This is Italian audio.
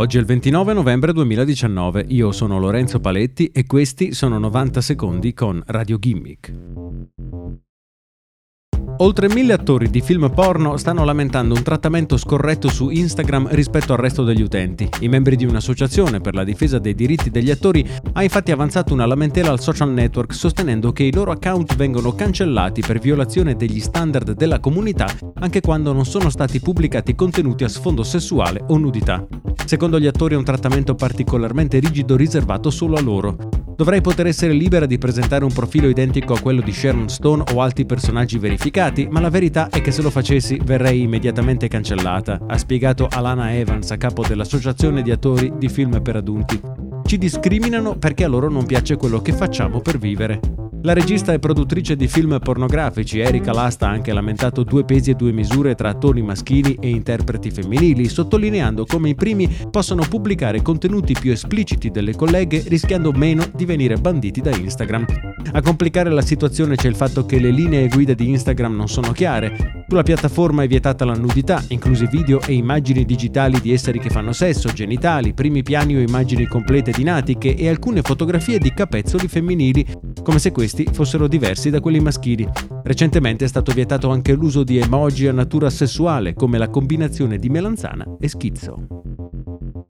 Oggi è il 29 novembre 2019, io sono Lorenzo Paletti e questi sono 90 secondi con Radio Gimmick. Oltre mille attori di film porno stanno lamentando un trattamento scorretto su Instagram rispetto al resto degli utenti. I membri di un'associazione per la difesa dei diritti degli attori ha infatti avanzato una lamentela al social network sostenendo che i loro account vengono cancellati per violazione degli standard della comunità anche quando non sono stati pubblicati contenuti a sfondo sessuale o nudità. Secondo gli attori è un trattamento particolarmente rigido riservato solo a loro. Dovrei poter essere libera di presentare un profilo identico a quello di Sharon Stone o altri personaggi verificati, ma la verità è che se lo facessi verrei immediatamente cancellata, ha spiegato Alana Evans, a capo dell'Associazione di attori di film per adulti. Ci discriminano perché a loro non piace quello che facciamo per vivere. La regista e produttrice di film pornografici Erika Lasta ha anche lamentato due pesi e due misure tra attori maschili e interpreti femminili, sottolineando come i primi possono pubblicare contenuti più espliciti delle colleghe rischiando meno di venire banditi da Instagram. A complicare la situazione c'è il fatto che le linee guida di Instagram non sono chiare. Sulla piattaforma è vietata la nudità, inclusi video e immagini digitali di esseri che fanno sesso, genitali, primi piani o immagini complete dinatiche e alcune fotografie di capezzoli femminili, come se questi questi fossero diversi da quelli maschili. Recentemente è stato vietato anche l'uso di emoji a natura sessuale, come la combinazione di melanzana e schizzo.